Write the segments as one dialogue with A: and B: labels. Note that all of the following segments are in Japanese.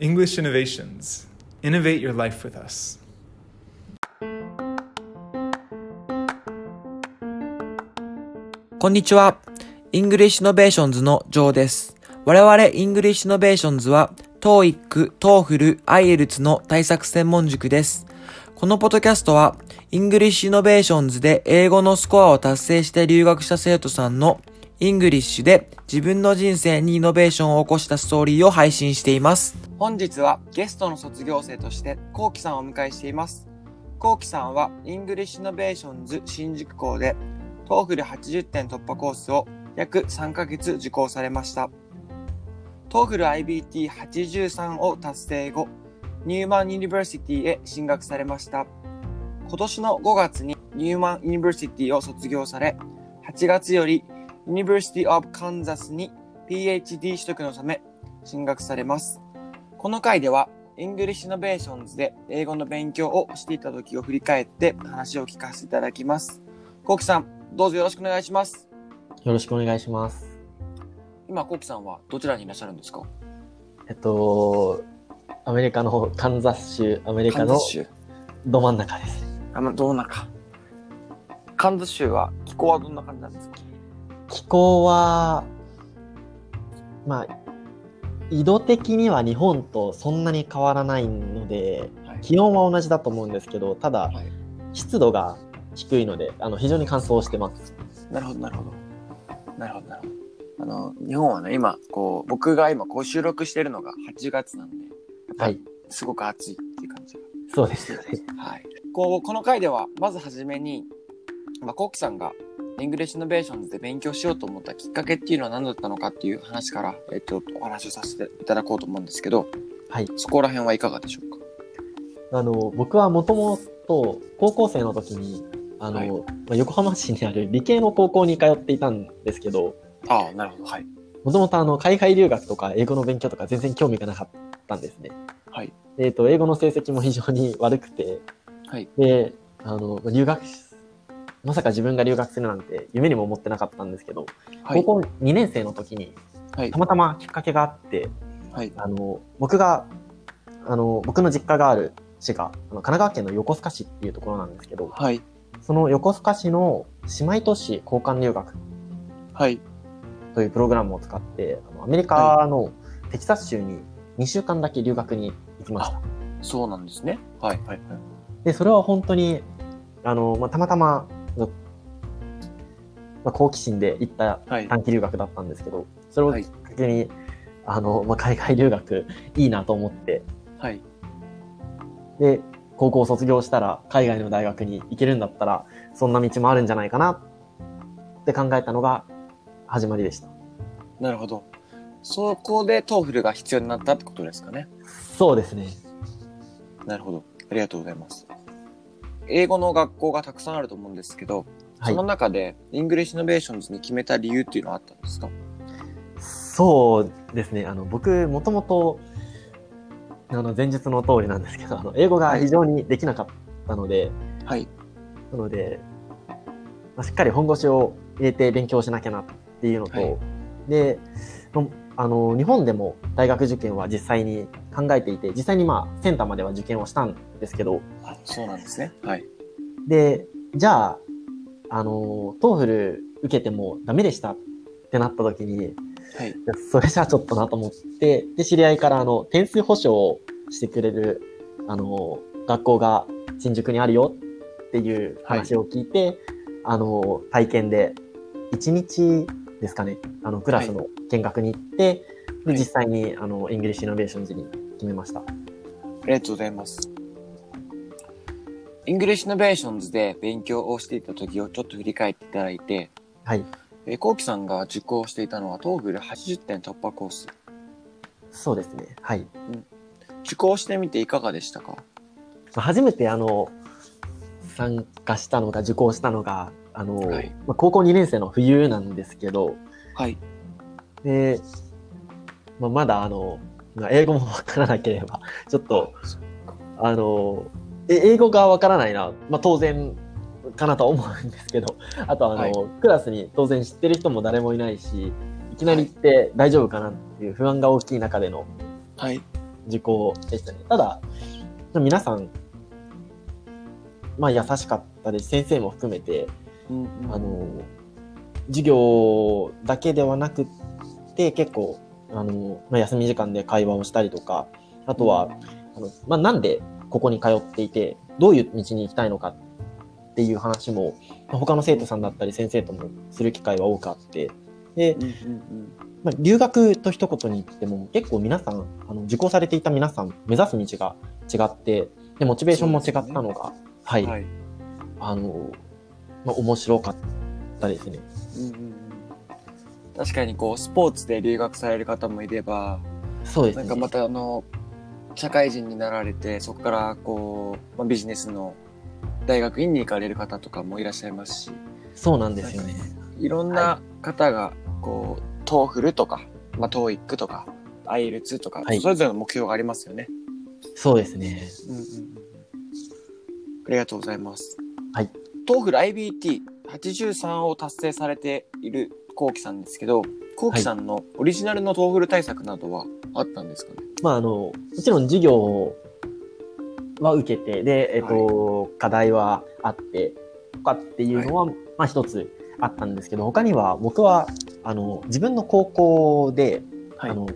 A: English Innovations. Innovate your life with us.
B: こんにちは。 English Innovations のジョーです。我々 English Innovations は、TOEIC、TOEFL、IELTS の対策専門塾です。このポッドキャストは、 English Innovations で英語のスコアを達成して留学した生徒さんの English で自分の人生にイノベーションを起こしたストーリーを配信しています。本日はゲストの卒業生として、コウキさんをお迎えしています。コウキさんは、 English Innovations 新宿校で、 TOEFL 80点突破コースを約3ヶ月受講されました。 TOEFL iBT 83 を達成後、 Newman University へ進学されました。今年の5月に Newman University を卒業され、8月より University of Kansas に PhD 取得のため進学されます。この回では、 English Innovations で英語の勉強をしていた時を振り返って話を聞かせていただきます。コウキさん、どうぞよろしくお願いします。
C: よろしくお願いします。
B: 今、コウキさんはどちらにいらっしゃるんですか？
C: えっと、アメリカのカンザス州、アメリカの。ど真ん中です。
B: あの、ど真ん中。カンザス州は気候はどんな感じなんですか？
C: 気候は、まあ、緯度的には日本とそんなに変わらないので、
B: はい
C: 気温は同じだと思うんですけど、ただ、
B: はい
C: 湿度が低いので、あの非常に乾燥してます。
B: なるほど、なるほど。なるほど、なるほど。あの、日本はね、今、こう、僕が今、こう収録してるのが8月なんで、
C: はい。
B: すごく暑いっていう感じが
C: そうですよね。
B: はい。こう、この回では、まずはじめに、まあ、コウキさんが、English Innovations で勉強しようと思ったきっかけっていうのは何だったのかっていう話から、えっと、お話をさせていただこうと思うんですけど、
C: はい。
B: そこら辺はいかがでしょうか？
C: あの、僕はもともと高校生の時に、あの、
B: はい
C: まあ、横浜市にある理系の高校に通っていたんですけど、
B: ああ、なるほど。はい。
C: もともとあの、海外留学とか英語の勉強とか全然興味がなかったんですね。
B: はい。
C: えっ、と、英語の成績も非常に悪くて、
B: はい。
C: で、あの、留学し、まさか自分が留学するなんて夢にも思ってなかったんですけど、
B: はい。
C: 高校2年生の時に、
B: はい
C: た。またまきっかけがあって、
B: はい。
C: あの、僕が、あの、僕の実家がある市が、あの神奈川県の横須賀市っていうところなんですけど、
B: はい。
C: その横須賀市の姉妹都市交換留学
B: はい。
C: というプログラムを使って、あのアメリカのテキサス州に2週間だけ留学に行きました。
B: そうなんですね。はい。はい。
C: で、それは本当に、あの、まあ、たまたま、まあ、好奇心で行った
B: はい。
C: 短期留学だったんですけど、それを
B: はい
C: きっかけに、あの、まあ、海外留学いいなと思って、
B: はい。
C: で、高校を卒業したら海外の大学に行けるんだったら、そんな道もあるんじゃないかなって考えたのが始まりでした。
B: なるほど。そこで TOEFL が必要になったってことですかね。
C: そうですね。
B: なるほど。ありがとうございます。英語の学校がたくさんあると思うんですけど、
C: はい
B: その。中で、 English Innovations に決めた理由っていうのはあったんですか？
C: そうですね。あの、僕、もともと、あの、前述の通りなんですけど、あの、英語が非常にできなかったので、
B: はい。
C: なので、まあ、しっかり本腰を入れて勉強しなきゃなっていうのと、
B: はい
C: で、のあの、日本でも大学受験は実際に考えていて、実際にまあ、センターまでは受験をしたんですけど、
B: あそうなんですね。はい。
C: で、じゃあ、あの、 TOEFL 受けてもダメでしたってなった時に、
B: はい。
C: それじゃあちょっとなと思って、で、知り合いからあの、点数保証をしてくれる、あの、学校が新宿にあるよっていう話を聞いて、あの、体験で、1日ですかね、あの、クラスの見学に行って、
B: はい
C: で、実際に、あの、 English Innovations に決めました。
B: ありがとうございます。 English Innovations で勉強をしていた時をちょっと振り返っていただいて、
C: はい。
B: えー、コウキさんが受講していたのは TOEFL 80点突破コース。
C: そうですね。はい。
B: 受講してみていかがでしたか？
C: まあ初めてあの、参加したのが、受講したのが、あの、
B: はい
C: まあ、高校2年生の冬なんですけど、
B: はい。
C: で、まあ、まだあの、まあ英語もわからなければ、ちょっと、あの、え英語がわからないな、まあ、当然かなとは思うんですけど、あとあの、
B: はい
C: クラスに当然知ってる人も誰もいないし、いきなり行って大丈夫かなっていう不安が大きい中での
B: はい。
C: 受講でしたね。ただ、皆さん、まあ優しかったです。先生も含めて、
B: うん
C: あの、授業だけではなくって、結構、あの、まあ、休み時間で会話をしたりとか、あとは、あの、まあ、なんでここに通っていて、どういう道に行きたいのかっていう話も、まあ他の生徒さんだったり先生ともする機会は多くあって、で、
B: うんうん
C: まあ、留学と一言に言っても、結構皆さん、あの、受講されていた皆さん、目指す道が違って、で、モチベーションも違ったのが、はい、
B: うんはい。
C: あの、まあ、面白かったですね。
B: うん確かにこうスポーツで留学される方もいれば
C: そうですね。
B: なんかまたあの社会人になられてそこからこう、まあ、ビジネスの大学院に行かれる方とかもいらっしゃいますし
C: そうなんですよね。
B: いろんな方がこう、 TOEFL とか、まあ、 TOEIC とか、 IELTS とか、
C: はい
B: それぞれの目標がありますよね。
C: そうですね。
B: うんうんうん。ありがとうございます。
C: はい。
B: トーフル IBT83 を達成されているコウキさんですけど、コウキさんのオリジナルの TOEFL 対策などはあったんですかね、
C: まあ、あの、もちろん授業は受けて、で、えっと、課題はあって、とかっていうのは、まあ一つあったんですけど、他には僕は、あの、自分の高校で、
B: はい。
C: あの、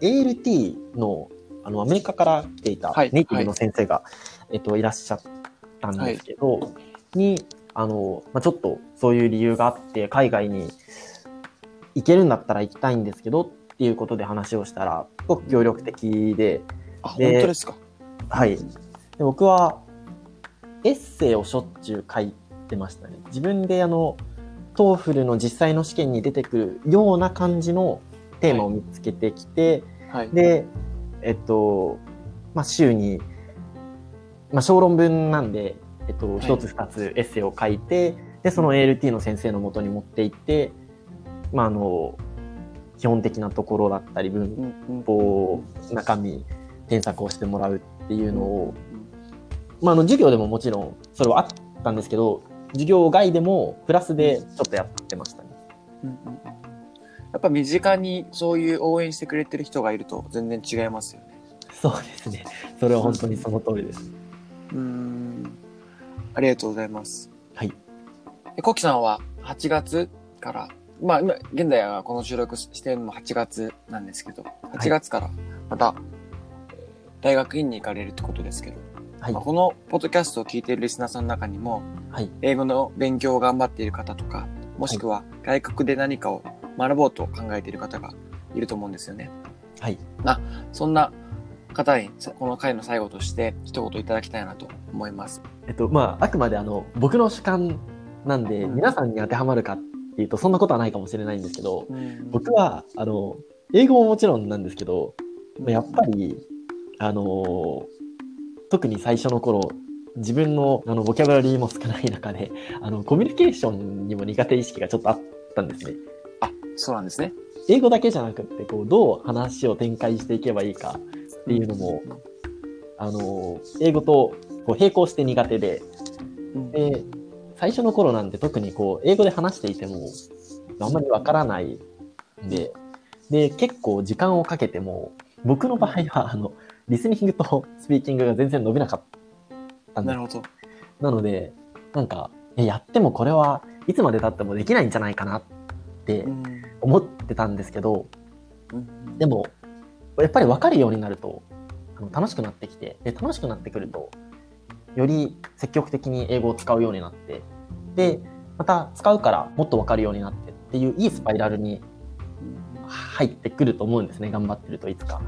C: ALT の、あの、アメリカから来ていた
B: はい。
C: ネイティブの先生が、えっと、いらっしゃったんですけど、に、あの、まあ、ちょっとそういう理由があって、海外に行けるんだったら行きたいんですけどっていうことで話をしたら、すごく協力的で、
B: あ、
C: で
B: 本当ですか？
C: はい。で僕は、エッセイをしょっちゅう書いてましたね。自分であの、 TOEFL の実際の試験に出てくるような感じのテーマを見つけてきて、
B: はい。
C: で、えっと、まあ、週に、まあ、小論文なんで、えっと、
B: い
C: 一つ二つエッセイを書いて、で、その ALT の先生のもとに持って行って、まあ、あの、基本的なところだったり、文法、中身、添削をしてもらうっていうのを、
B: うん
C: まあ、あの、授業でももちろんそれはあったんですけど、授業外でもプラスでちょっとやってましたね。
B: うんやっぱ身近にそういう応援してくれてる人がいると全然違いますよね。
C: そうですね。それは本当にその通りです。
B: うーん。ありがとうございます。
C: はい。
B: えコキさんは8月から、まあ今、現在はこの収録してるのも8月なんですけど、8月からまた、えー大学院に行かれるってことですけど、
C: はい
B: まあ。このポッドキャストを聞いているリスナーさんの中にも、
C: はい。
B: 英語の勉強を頑張っている方とか、もしくは外国で何かを学ぼうと考えている方がいると思うんですよね。
C: はい。
B: そんな方に、さこの回の最後として一言いただきたいなと思います。
C: えっと、まあ、あくまであの、僕の主観なんで、
B: うん
C: 皆さんに当てはまるかっていうと、そんなことはないかもしれないんですけど、僕
B: 僕は、
C: は、あの、英語ももちろんなんですけど、やっぱり、あの、特に最初の頃、自分のあのボキャブラリーも少ない中で、あの、コミュニケーションにも苦手意識がちょっとあったんですね。
B: あ、そうなんですね。
C: 英語だけじゃなくって、こう、どう話を展開していけばいいかっていうのも、あの、英語とこう並行して苦手で、
B: うん。
C: で、最初の頃なんて特にこう、英語で話していても、あんまりわからないんで、で、結構時間をかけても、僕の場合は、あの、リスニングとスピーキングが全然伸びなかったんです。
B: なるほど。
C: なので、なんか、えやってもこれはいつまで経ってもできないんじゃないかなって
B: うん。
C: 思ってたんですけど、
B: うん。
C: でも、やっぱり分かるようになると、楽しくなってきて、で、楽しくなってくると、より積極的に英語を使うようになって、で、また使うからもっと分かるようになってっていういいスパイラルに入ってくると思うんですね、頑張ってるといつか。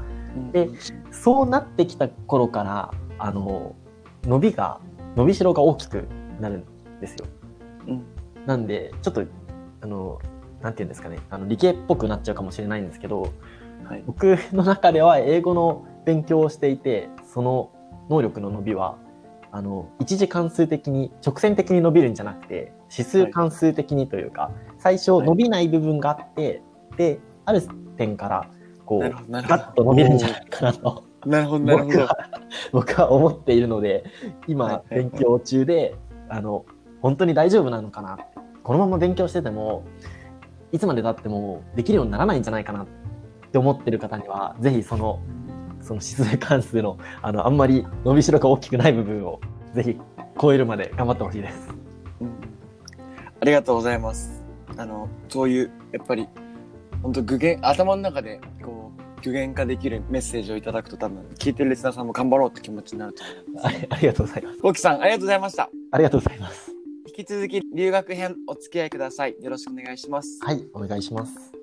C: でそうなってきた頃から、あの、伸びが、伸びしろが大きくなるんですよ。
B: うん
C: なんで、ちょっと、あの、なんていうんですかね、あの理系っぽくなっちゃうかもしれないんですけど、
B: はい。
C: 僕の中では英語の勉強をしていて、その能力の伸びは、あの、一次関数的に、直線的に伸びるんじゃなくて、指数関数的にというか、最初
B: はい
C: 伸びない部分があって、で、ある点から、こう。ガッと伸びるんじゃないかなと、
B: なるほど、なるほど。
C: 僕は、僕は思っているので、今、
B: はいはいはい
C: 勉強中で、あの、本当に大丈夫なのかな？このまま勉強してても、いつまで経ってもできるようにならないんじゃないかなって思ってる方には、ぜひそのその指数関数の、あの、あんまり伸びしろが大きくない部分を、ぜひ超えるまで頑張ってほしいです。
B: うんありがとうございます。あの、そういう、やっぱり、本当具現、頭の中で、こう、具現化できるメッセージをいただくと多分、聞いてるリスナーさんも頑張ろうって気持ちになると思います。
C: ありがとうございます。
B: ゴキさん、ありがとうございました。
C: ありがとうございます。
B: 引き続き、留学編お付き合いください。よろしくお願いします。
C: はい、お願いします。